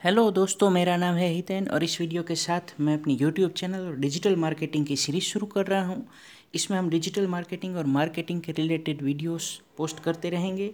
Hello दोस्तों, मेरा नाम है हितेन और इस वीडियो के साथ मैं अपनी यूट्यूब चैनल और डिजिटल मार्केटिंग की सीरीज़ शुरू कर रहा हूँ। इसमें हम डिजिटल मार्केटिंग और मार्केटिंग के रिलेटेड वीडियोस पोस्ट करते रहेंगे।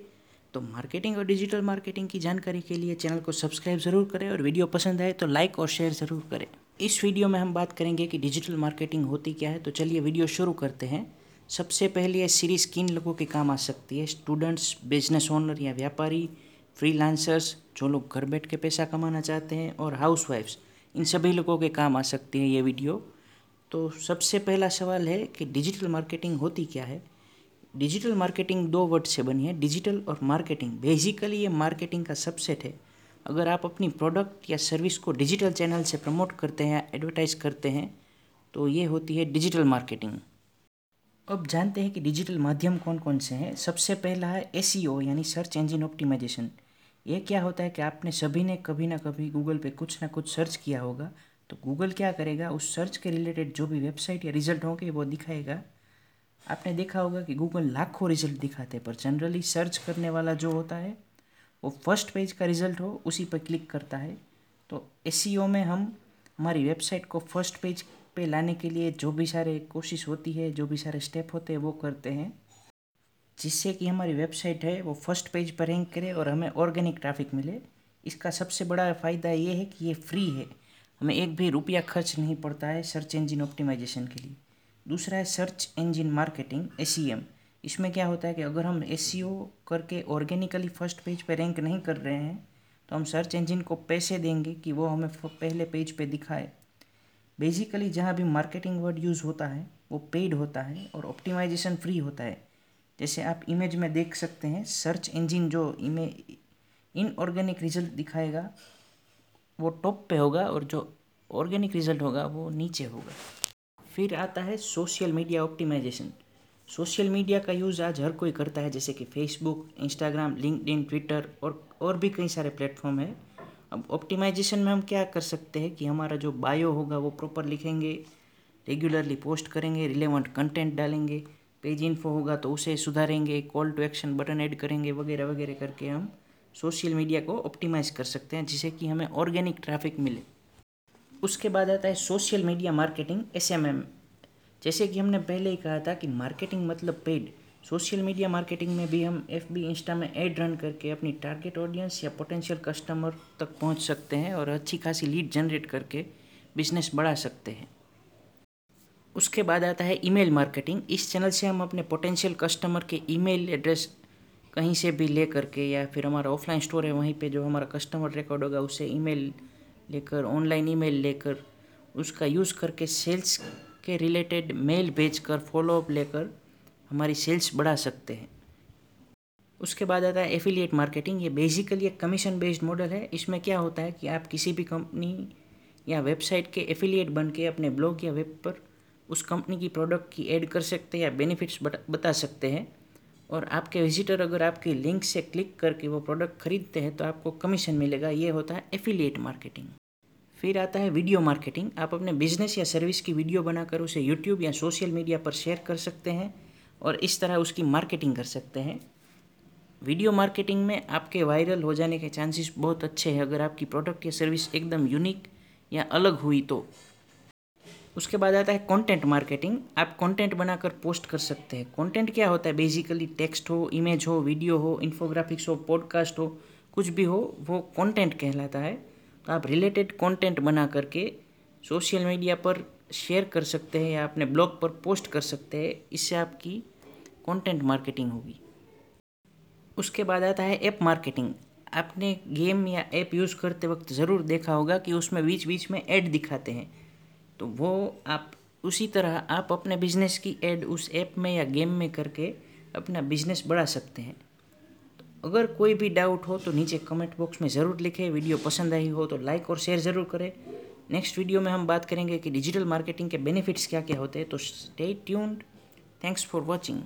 तो मार्केटिंग और डिजिटल मार्केटिंग की जानकारी के लिए चैनल को सब्सक्राइब ज़रूर करें और वीडियो पसंद आए तो लाइक और शेयर ज़रूर करें। इस वीडियो में हम बात करेंगे कि डिजिटल मार्केटिंग होती क्या है तो चलिए वीडियो शुरू करते हैं। सबसे पहले ये सीरीज़ किन लोगों के काम आ सकती है? स्टूडेंट्स बिज़नेस ओनर या व्यापारी? फ्रीलांसर्स जो लोग घर बैठ के पैसा कमाना चाहते हैं, और हाउस वाइफ्स इन सभी लोगों के काम आ सकती है ये वीडियो तो सबसे पहला सवाल है कि डिजिटल मार्केटिंग होती क्या है? डिजिटल मार्केटिंग दो वर्ड से बनी है डिजिटल और मार्केटिंग बेसिकली ये मार्केटिंग का सबसेट है. अगर आप अपनी प्रोडक्ट या सर्विस को डिजिटल चैनल से प्रमोट करते हैं एडवर्टाइज करते हैं तो ये होती है डिजिटल मार्केटिंग अब जानते हैं कि डिजिटल माध्यम कौन कौन से हैं? सबसे पहला है एस e यानी सर्च इंजन ऑप्टिमाइजेशन ये क्या होता है कि आपने सभी ने कभी ना कभी गूगल पे कुछ ना कुछ सर्च किया होगा तो गूगल क्या करेगा? उस सर्च के रिलेटेड जो भी वेबसाइट या रिज़ल्ट होंगे, वो दिखाएगा। आपने देखा होगा कि गूगल लाखों रिज़ल्ट दिखाते हैं, पर जनरली सर्च करने वाला जो होता है, वो फ़र्स्ट पेज का रिज़ल्ट हो, उसी पर क्लिक करता है। तो एस e में हम, हमारी वेबसाइट को फ़र्स्ट पेज पे लाने के लिए जो भी सारे कोशिश होती है, जो भी सारे स्टेप होते हैं, वो करते हैं। जिससे कि हमारी वेबसाइट है, वो फ़र्स्ट पेज पर रैंक करे और हमें ऑर्गेनिक ट्रैफ़िक मिले। इसका सबसे बड़ा फ़ायदा ये है कि ये फ्री है। हमें एक भी रुपया खर्च नहीं पड़ता है सर्च इंजन ऑप्टिमाइजेशन के लिए। दूसरा है सर्च इंजन मार्केटिंग एस इसमें क्या होता है कि अगर हम एस करके ऑर्गेनिकली फ़र्स्ट पेज पे रैंक नहीं कर रहे हैं तो हम सर्च इंजन को पैसे देंगे कि वो हमें पहले पेज पे दिखाए। बेसिकली जहाँ भी मार्केटिंग वर्ड यूज़ होता है, वो पेड होता है और ऑप्टिमाइजेशन फ्री होता है। जैसे आप इमेज में देख सकते हैं सर्च इंजन जो इमेज इनऑर्गेनिक रिज़ल्ट दिखाएगा, वो टॉप पे होगा और जो ऑर्गेनिक रिज़ल्ट होगा, वो नीचे होगा। फिर आता है social media optimization social media का यूज़ आज हर कोई करता है, जैसे कि फेसबुक इंस्टाग्राम लिंकड ट्विटर और और भी कई सारे प्लेटफॉर्म है। अब ऑप्टिमाइजेशन में हम क्या कर सकते हैं कि हमारा जो बायो होगा, वो प्रॉपर लिखेंगे रेगुलरली पोस्ट करेंगे रिलेवेंट कंटेंट डालेंगे। पेज इन्फो होगा तो उसे सुधारेंगे call to action button add करेंगे, वगैरह वगैरह करके हम सोशल मीडिया को ऑप्टिमाइज़ कर सकते हैं, जिससे कि हमें ऑर्गेनिक ट्रैफ़िक मिले। उसके बाद आता है सोशल मीडिया मार्केटिंग एसएमएम जैसे कि हमने पहले ही कहा था कि मार्केटिंग मतलब पेड सोशल मीडिया मार्केटिंग में भी हम एफ़ बी इंस्टा में एड रन करके अपनी टारगेट ऑडियंस या पोटेंशियल कस्टमर तक पहुँच सकते हैं और अच्छी खासी लीड जनरेट करके बिज़नेस बढ़ा सकते हैं। उसके बाद आता है ईमेल मार्केटिंग। इस चैनल से हम अपने पोटेंशियल कस्टमर के ईमेल एड्रेस कहीं से भी ले करके या फिर हमारा ऑफलाइन स्टोर है, वहीं पे जो हमारा कस्टमर रिकॉर्ड होगा उससे ईमेल लेकर ऑनलाइन ईमेल लेकर, उसका यूज़ करके सेल्स के रिलेटेड मेल भेज कर फॉलोअप लेकर हमारी सेल्स बढ़ा सकते हैं। उसके बाद आता है एफिलिएट मार्केटिंग ये बेसिकली एक कमीशन बेस्ड मॉडल है। इसमें क्या होता है कि आप किसी भी कंपनी या वेबसाइट के एफिलिएट बन के अपने ब्लॉग या वेब पर उस कंपनी की प्रोडक्ट की ऐड कर सकते हैं या बेनिफिट्स बता सकते हैं। और आपके विजिटर अगर आपके लिंक से क्लिक करके वो प्रोडक्ट खरीदते हैं तो आपको कमीशन मिलेगा। ये होता है एफिलिएट मार्केटिंग फिर आता है वीडियो मार्केटिंग आप अपने बिज़नेस या सर्विस की वीडियो बनाकर उसे यूट्यूब या सोशल मीडिया पर शेयर कर सकते हैं और इस तरह उसकी मार्केटिंग कर सकते हैं। वीडियो मार्केटिंग में आपके वायरल हो जाने के चांसेस बहुत अच्छे हैं। अगर आपकी प्रोडक्ट या सर्विस एकदम यूनिक या अलग हुई तो। उसके बाद आता है कंटेंट मार्केटिंग आप कंटेंट बनाकर पोस्ट कर सकते हैं। कंटेंट क्या होता है? बेसिकली टेक्स्ट हो इमेज हो वीडियो हो इन्फोग्राफिक्स हो पॉडकास्ट हो, कुछ भी हो, वो कंटेंट कहलाता है। तो आप रिलेटेड कंटेंट बना करके सोशल मीडिया पर शेयर कर सकते हैं या अपने ब्लॉग पर पोस्ट कर सकते हैं। इससे आपकी कंटेंट मार्केटिंग होगी। उसके बाद आता है ऐप मार्केटिंग आपने गेम या ऐप यूज़ करते वक्त ज़रूर देखा होगा कि उसमें बीच बीच में ऐड दिखाते हैं। तो वो आप उसी तरह आप अपने बिज़नेस की एड उस ऐप में या गेम में करके अपना बिज़नेस बढ़ा सकते हैं। तो अगर कोई भी डाउट हो तो नीचे कमेंट बॉक्स में ज़रूर लिखें। वीडियो पसंद आई हो तो लाइक और शेयर ज़रूर करें। नेक्स्ट वीडियो में हम बात करेंगे कि डिजिटल मार्केटिंग के बेनिफिट्स क्या क्या होते हैं। तो stay tuned thanks for watching